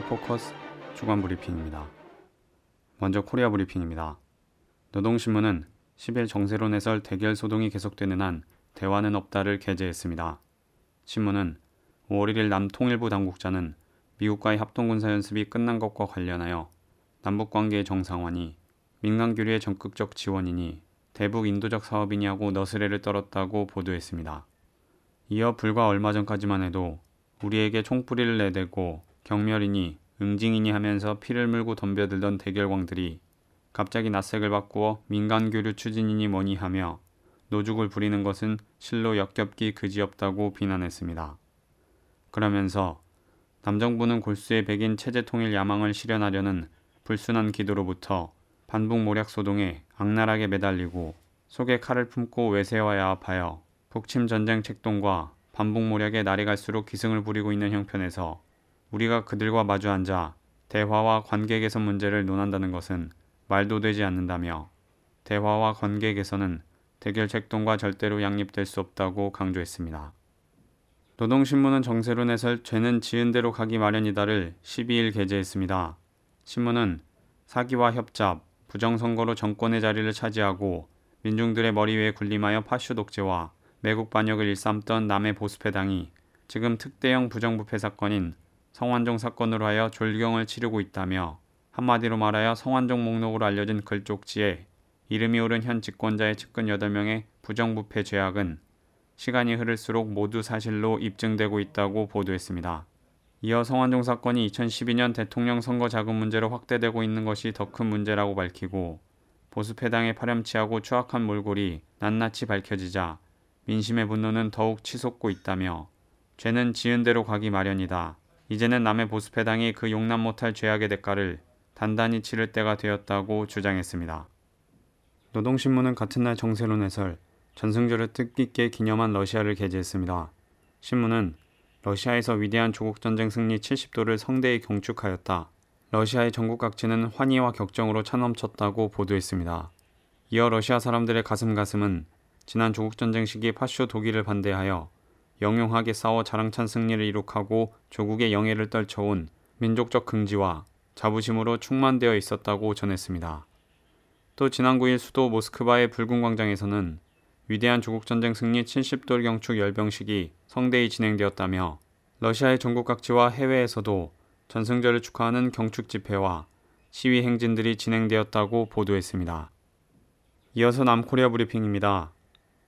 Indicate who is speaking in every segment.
Speaker 1: 코리아 포커스 주간 브리핑입니다. 먼저 코리아 브리핑입니다. 노동신문은 10일 정세론 해설 대결 소동이 계속되는 한 대화는 없다를 게재했습니다. 신문은 5월 1일 남통일부 당국자는 미국과의 합동군사 연습이 끝난 것과 관련하여 남북 관계의 정상화니 민간 교류의 적극적 지원이니 대북 인도적 사업이냐고 너스레를 떨었다고 보도했습니다. 이어 불과 얼마 전까지만 해도 우리에게 총뿌리를 내대고 경멸이니 응징이니 하면서 피를 물고 덤벼들던 대결광들이 갑자기 낯색을 바꾸어 민간교류 추진이니 뭐니 하며 노죽을 부리는 것은 실로 역겹기 그지없다고 비난했습니다. 그러면서 남정부는 골수의 백인 체제 통일 야망을 실현하려는 불순한 기도로부터 반북 모략 소동에 악랄하게 매달리고 속에 칼을 품고 외세와 야합하여 북침 전쟁 책동과 반북 모략에 날이 갈수록 기승을 부리고 있는 형편에서 우리가 그들과 마주 앉아 대화와 관계 개선 문제를 논한다는 것은 말도 되지 않는다며 대화와 관계 개선은 대결 책동과 절대로 양립될 수 없다고 강조했습니다. 노동신문은 정세론 해설 죄는 지은 대로 가기 마련이다를 12일 게재했습니다. 신문은 사기와 협잡, 부정선거로 정권의 자리를 차지하고 민중들의 머리 위에 군림하여 파쇼 독재와 매국 반역을 일삼던 남의 보수패당이 지금 특대형 부정부패 사건인 성완종 사건으로 하여 졸경을 치르고 있다며 한마디로 말하여 성완종 목록으로 알려진 글쪽지에 이름이 오른 현 집권자의 측근 8명의 부정부패 죄악은 시간이 흐를수록 모두 사실로 입증되고 있다고 보도했습니다. 이어 성완종 사건이 2012년 대통령 선거 자금 문제로 확대되고 있는 것이 더 큰 문제라고 밝히고 보수패당의 파렴치하고 추악한 몰골이 낱낱이 밝혀지자 민심의 분노는 더욱 치솟고 있다며 죄는 지은 대로 가기 마련이다. 이제는 남의 보수패당이 그 용납 못할 죄악의 대가를 단단히 치를 때가 되었다고 주장했습니다. 노동신문은 같은 날 정세론 해설 전승절을 뜻깊게 기념한 러시아를 게재했습니다. 신문은 러시아에서 위대한 조국전쟁 승리 70도를 성대히 경축하였다. 러시아의 전국 각지는 환희와 격정으로 차넘쳤다고 보도했습니다. 이어 러시아 사람들의 가슴 가슴은 지난 조국전쟁 시기 파쇼 독일을 반대하여 영용하게 싸워 자랑찬 승리를 이룩하고 조국의 영예를 떨쳐온 민족적 긍지와 자부심으로 충만되어 있었다고 전했습니다. 또 지난 9일 수도 모스크바의 붉은 광장에서는 위대한 조국전쟁 승리 70돌 경축 열병식이 성대히 진행되었다며 러시아의 전국 각지와 해외에서도 전승절을 축하하는 경축 집회와 시위 행진들이 진행되었다고 보도했습니다. 이어서 남코리아 브리핑입니다.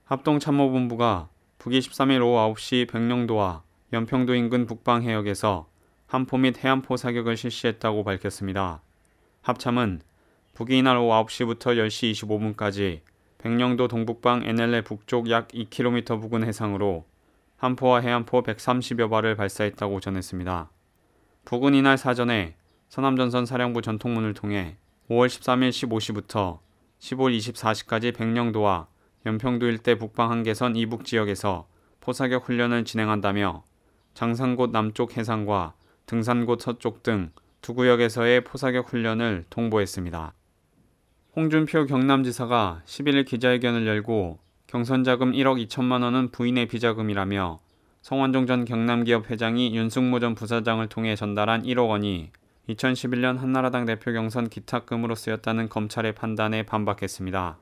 Speaker 1: 합동참모본부가 북위 13일 오후 9시 백령도와 연평도 인근 북방 해역에서 함포 및 해안포 사격을 실시했다고 밝혔습니다. 합참은 북위 이날 오후 9시부터 10시 25분까지 백령도 동북방 NLL 북쪽 약 2km 부근 해상으로 함포와 해안포 130여 발을 발사했다고 전했습니다. 북은 이날 사전에 서남전선 사령부 전통문을 통해 5월 13일 15시부터 15일 24시까지 백령도와 연평도 일대 북방 한계선 이북 지역에서 포사격 훈련을 진행한다며 장산곳 남쪽 해상과 등산곳 서쪽 등 두 구역에서의 포사격 훈련을 통보했습니다. 홍준표 경남지사가 11일 기자회견을 열고 경선 자금 1억 2천만 원은 부인의 비자금이라며 성완종 전 경남기업 회장이 윤승모 전 부사장을 통해 전달한 1억 원이 2011년 한나라당 대표 경선 기탁금으로 쓰였다는 검찰의 판단에 반박했습니다.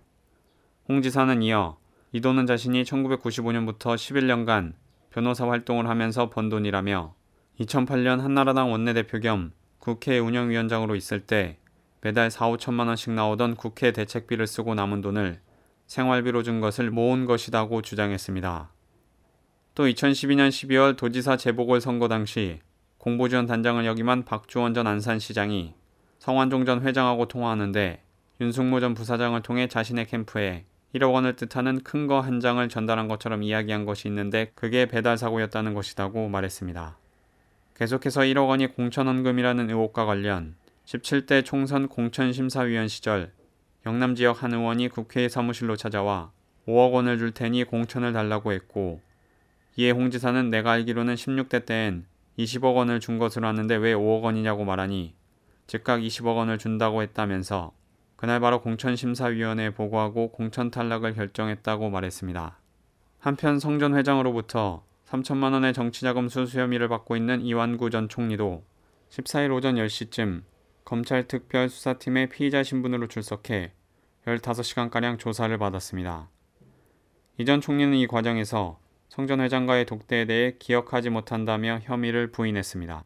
Speaker 1: 홍 지사는 이어 이 돈은 자신이 1995년부터 11년간 변호사 활동을 하면서 번 돈이라며 2008년 한나라당 원내대표 겸 국회 운영위원장으로 있을 때 매달 4, 5천만 원씩 나오던 국회 대책비를 쓰고 남은 돈을 생활비로 준 것을 모은 것이라고 주장했습니다. 또 2012년 12월 도지사 재보궐선거 당시 공보지원 단장을 역임한 박주원 전 안산시장이 성완종 전 회장하고 통화하는데 윤승모 전 부사장을 통해 자신의 캠프에 1억 원을 뜻하는 큰 거 한 장을 전달한 것처럼 이야기한 것이 있는데 그게 배달 사고였다는 것이라고 말했습니다. 계속해서 1억 원이 공천원금이라는 의혹과 관련 17대 총선 공천심사위원 시절 영남 지역 한 의원이 국회 사무실로 찾아와 5억 원을 줄 테니 공천을 달라고 했고 이에 홍 지사는 내가 알기로는 16대 때엔 20억 원을 준 것으로 아는데 왜 5억 원이냐고 말하니 즉각 20억 원을 준다고 했다면서 그날 바로 공천심사위원회에 보고하고 공천 탈락을 결정했다고 말했습니다. 한편 성전 회장으로부터 3천만 원의 정치자금 수수 혐의를 받고 있는 이완구 전 총리도 14일 오전 10시쯤 검찰 특별수사팀의 피의자 신분으로 출석해 15시간가량 조사를 받았습니다. 이 전 총리는 이 과정에서 성전 회장과의 독대에 대해 기억하지 못한다며 혐의를 부인했습니다.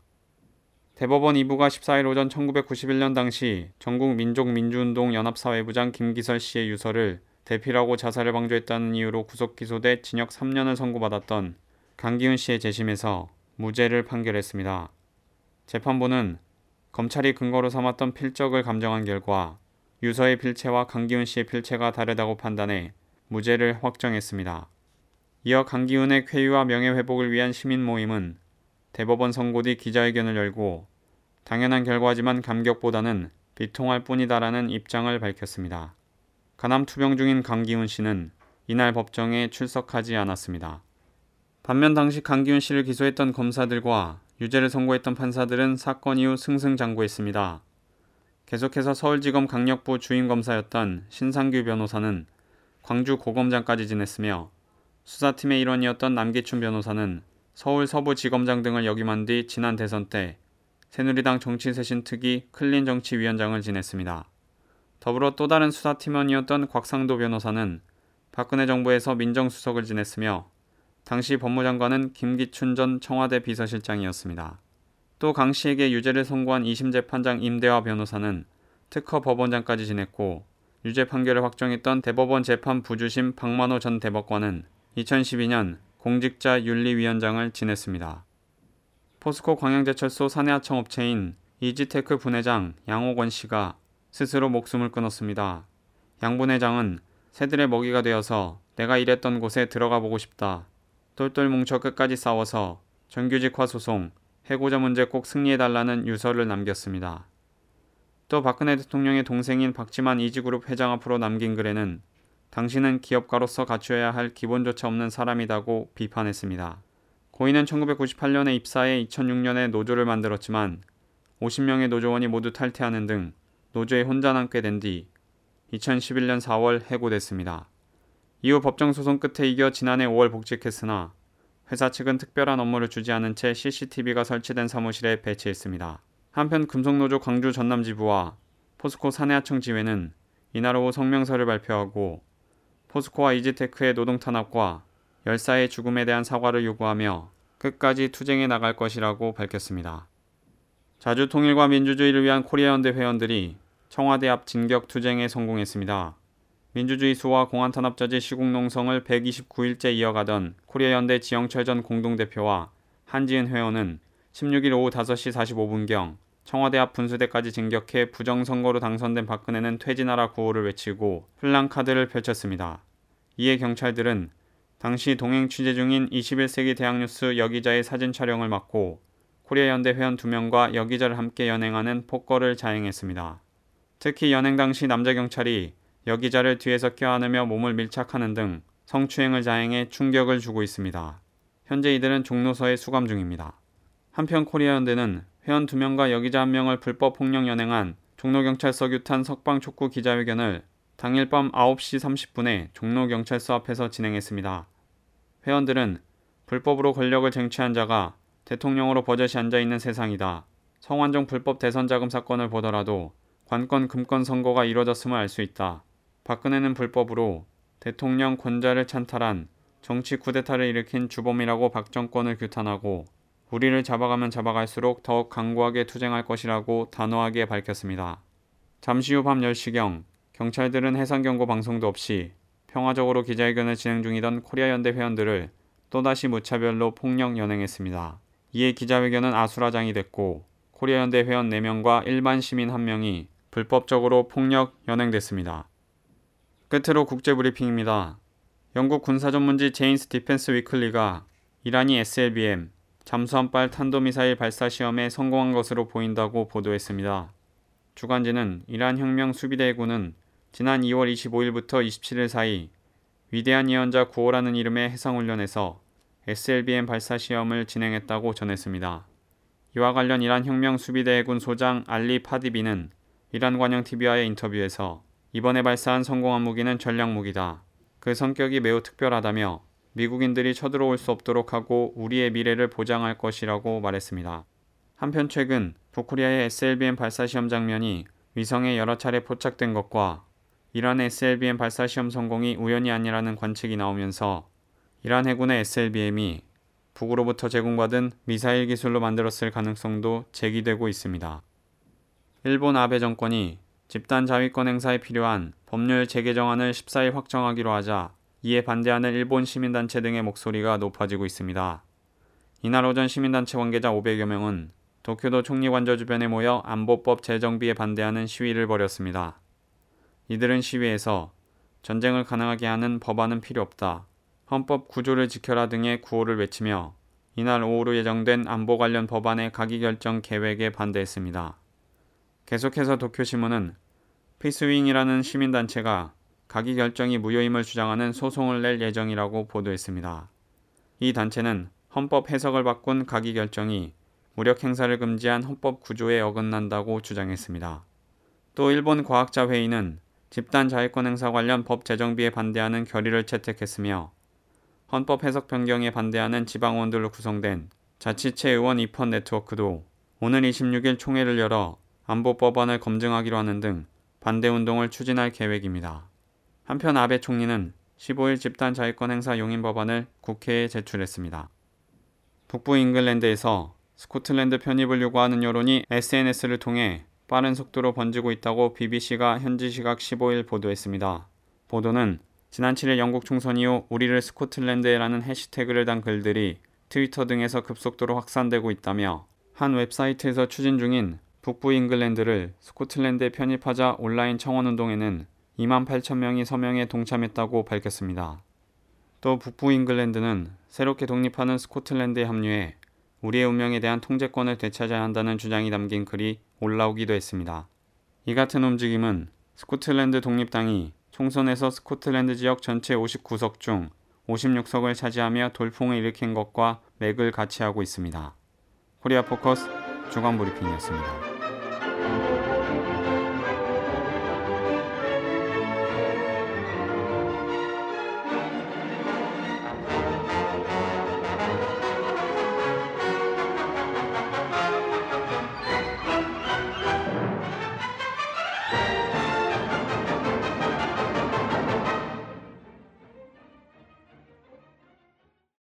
Speaker 1: 대법원 2부가 14일 오전 1991년 당시 전국 민족 민주운동 연합사회부장 김기설 씨의 유서를 대필하고 자살을 방조했다는 이유로 구속 기소돼 징역 3년을 선고받았던 강기훈 씨의 재심에서 무죄를 판결했습니다. 재판부는 검찰이 근거로 삼았던 필적을 감정한 결과 유서의 필체와 강기훈 씨의 필체가 다르다고 판단해 무죄를 확정했습니다. 이어 강기훈의 쾌유와 명예회복을 위한 시민 모임은 대법원 선고 뒤 기자회견을 열고 당연한 결과지만 감격보다는 비통할 뿐이다라는 입장을 밝혔습니다. 가남 투병 중인 강기훈 씨는 이날 법정에 출석하지 않았습니다. 반면 당시 강기훈 씨를 기소했던 검사들과 유죄를 선고했던 판사들은 사건 이후 승승장구했습니다. 계속해서 서울지검 강력부 주임검사였던 신상규 변호사는 광주 고검장까지 지냈으며 수사팀의 일원이었던 남기춘 변호사는 서울 서부지검장 등을 역임한 뒤 지난 대선 때 새누리당 정치쇄신 특위 클린 정치위원장을 지냈습니다. 더불어 또 다른 수사팀원이었던 곽상도 변호사는 박근혜 정부에서 민정수석을 지냈으며 당시 법무장관은 김기춘 전 청와대 비서실장이었습니다. 또 강 씨에게 유죄를 선고한 2심 재판장 임대화 변호사는 특허 법원장까지 지냈고 유죄 판결을 확정했던 대법원 재판 부주심 박만호 전 대법관은 2012년 공직자 윤리위원장을 지냈습니다. 포스코 광양제철소 사내하청 업체인 이지테크 분회장 양옥원 씨가 스스로 목숨을 끊었습니다. 양 분회장은 새들의 먹이가 되어서 내가 일했던 곳에 들어가 보고 싶다. 똘똘 뭉쳐 끝까지 싸워서 정규직화 소송, 해고자 문제 꼭 승리해달라는 유서를 남겼습니다. 또 박근혜 대통령의 동생인 박지만 이지그룹 회장 앞으로 남긴 글에는 당신은 기업가로서 갖춰야 할 기본조차 없는 사람이다고 비판했습니다. 고인은 1998년에 입사해 2006년에 노조를 만들었지만 50명의 노조원이 모두 탈퇴하는 등 노조에 혼자 남게 된 뒤 2011년 4월 해고됐습니다. 이후 법정 소송 끝에 이겨 지난해 5월 복직했으나 회사 측은 특별한 업무를 주지 않은 채 CCTV가 설치된 사무실에 배치했습니다. 한편 금속노조 광주 전남지부와 포스코 사내하청 지회는 이날 오후 성명서를 발표하고 포스코와 이지테크의 노동 탄압과 열사의 죽음에 대한 사과를 요구하며 끝까지 투쟁해 나갈 것이라고 밝혔습니다. 자주 통일과 민주주의를 위한 코리아연대 회원들이 청와대 앞 진격 투쟁에 성공했습니다. 민주주의 수호 공안 탄압저지 시국 농성을 129일째 이어가던 코리아연대 지영철 전 공동대표와 한지은 회원은 16일 오후 5시 45분경 청와대 앞 분수대까지 진격해 부정선거로 당선된 박근혜는 퇴진하라 구호를 외치고 플랑카드를 펼쳤습니다. 이에 경찰들은 당시 동행 취재 중인 21세기 대학뉴스 여기자의 사진 촬영을 막고 코리아 연대 회원 2명과 여기자를 함께 연행하는 폭거를 자행했습니다. 특히 연행 당시 남자 경찰이 여기자를 뒤에서 껴안으며 몸을 밀착하는 등 성추행을 자행해 충격을 주고 있습니다. 현재 이들은 종로서에 수감 중입니다. 한편 코리아 연대는 회원 2명과 여기자 1명을 불법 폭력 연행한 종로경찰서 규탄 석방 촉구 기자회견을 당일 밤 9시 30분에 종로경찰서 앞에서 진행했습니다. 회원들은 불법으로 권력을 쟁취한 자가 대통령으로 버젓이 앉아있는 세상이다. 성완종 불법 대선 자금 사건을 보더라도 관건 금권 선거가 이뤄졌음을 알 수 있다. 박근혜는 불법으로 대통령 권좌를 찬탈한 정치 쿠데타를 일으킨 주범이라고 박 정권을 규탄하고 우리를 잡아가면 잡아갈수록 더욱 강고하게 투쟁할 것이라고 단호하게 밝혔습니다. 잠시 후 밤 10시경 경찰들은 해산경고 방송도 없이 평화적으로 기자회견을 진행 중이던 코리아연대 회원들을 또다시 무차별로 폭력 연행했습니다. 이에 기자회견은 아수라장이 됐고 코리아연대 회원 4명과 일반 시민 1명이 불법적으로 폭력 연행됐습니다. 끝으로 국제브리핑입니다. 영국 군사전문지 제인스 디펜스 위클리가 이란이 SLBM 잠수함발 탄도미사일 발사 시험에 성공한 것으로 보인다고 보도했습니다. 주간지는 이란 혁명 수비대 해군은 지난 2월 25일부터 27일 사이 위대한 예언자 9호라는 이름의 해상훈련에서 SLBM 발사 시험을 진행했다고 전했습니다. 이와 관련 이란 혁명 수비대 해군 소장 알리 파디비는 이란 관영 TV와의 인터뷰에서 이번에 발사한 성공한 무기는 전략 무기다. 그 성격이 매우 특별하다며 미국인들이 쳐들어올 수 없도록 하고 우리의 미래를 보장할 것이라고 말했습니다. 한편 최근 북코리아의 SLBM 발사 시험 장면이 위성에 여러 차례 포착된 것과 이란의 SLBM 발사 시험 성공이 우연이 아니라는 관측이 나오면서 이란 해군의 SLBM이 북으로부터 제공받은 미사일 기술로 만들었을 가능성도 제기되고 있습니다. 일본 아베 정권이 집단 자위권 행사에 필요한 법률 재개정안을 14일 확정하기로 하자 이에 반대하는 일본 시민단체 등의 목소리가 높아지고 있습니다. 이날 오전 시민단체 관계자 500여 명은 도쿄도 총리 관저 주변에 모여 안보법 재정비에 반대하는 시위를 벌였습니다. 이들은 시위에서 전쟁을 가능하게 하는 법안은 필요 없다. 헌법 구조를 지켜라 등의 구호를 외치며 이날 오후로 예정된 안보 관련 법안의 가기 결정 계획에 반대했습니다. 계속해서 도쿄신문은 피스윙이라는 시민단체가 가기 결정이 무효임을 주장하는 소송을 낼 예정이라고 보도했습니다. 이 단체는 헌법 해석을 바꾼 가기 결정이 무력 행사를 금지한 헌법 구조에 어긋난다고 주장했습니다. 또 일본 과학자 회의는 집단 자위권 행사 관련 법 제정비에 반대하는 결의를 채택했으며 헌법 해석 변경에 반대하는 지방원들로 구성된 자치체 의원 입헌 네트워크도 오늘 26일 총회를 열어 안보 법안을 검증하기로 하는 등 반대 운동을 추진할 계획입니다. 한편 아베 총리는 15일 집단 자위권 행사 용인 법안을 국회에 제출했습니다. 북부 잉글랜드에서 스코틀랜드 편입을 요구하는 여론이 SNS를 통해 빠른 속도로 번지고 있다고 BBC가 현지 시각 15일 보도했습니다. 보도는 지난 7일 영국 총선 이후 우리를 스코틀랜드에라는 해시태그를 단 글들이 트위터 등에서 급속도로 확산되고 있다며 한 웹사이트에서 추진 중인 북부 잉글랜드를 스코틀랜드에 편입하자 온라인 청원 운동에는 2만 8천 명이 서명에 동참했다고 밝혔습니다. 또 북부 잉글랜드는 새롭게 독립하는 스코틀랜드에 합류해 우리의 운명에 대한 통제권을 되찾아야 한다는 주장이 담긴 글이 올라오기도 했습니다. 이 같은 움직임은 스코틀랜드 독립당이 총선에서 스코틀랜드 지역 전체 59석 중 56석을 차지하며 돌풍을 일으킨 것과 맥을 같이 하고 있습니다. 코리아 포커스 주간 브리핑이었습니다.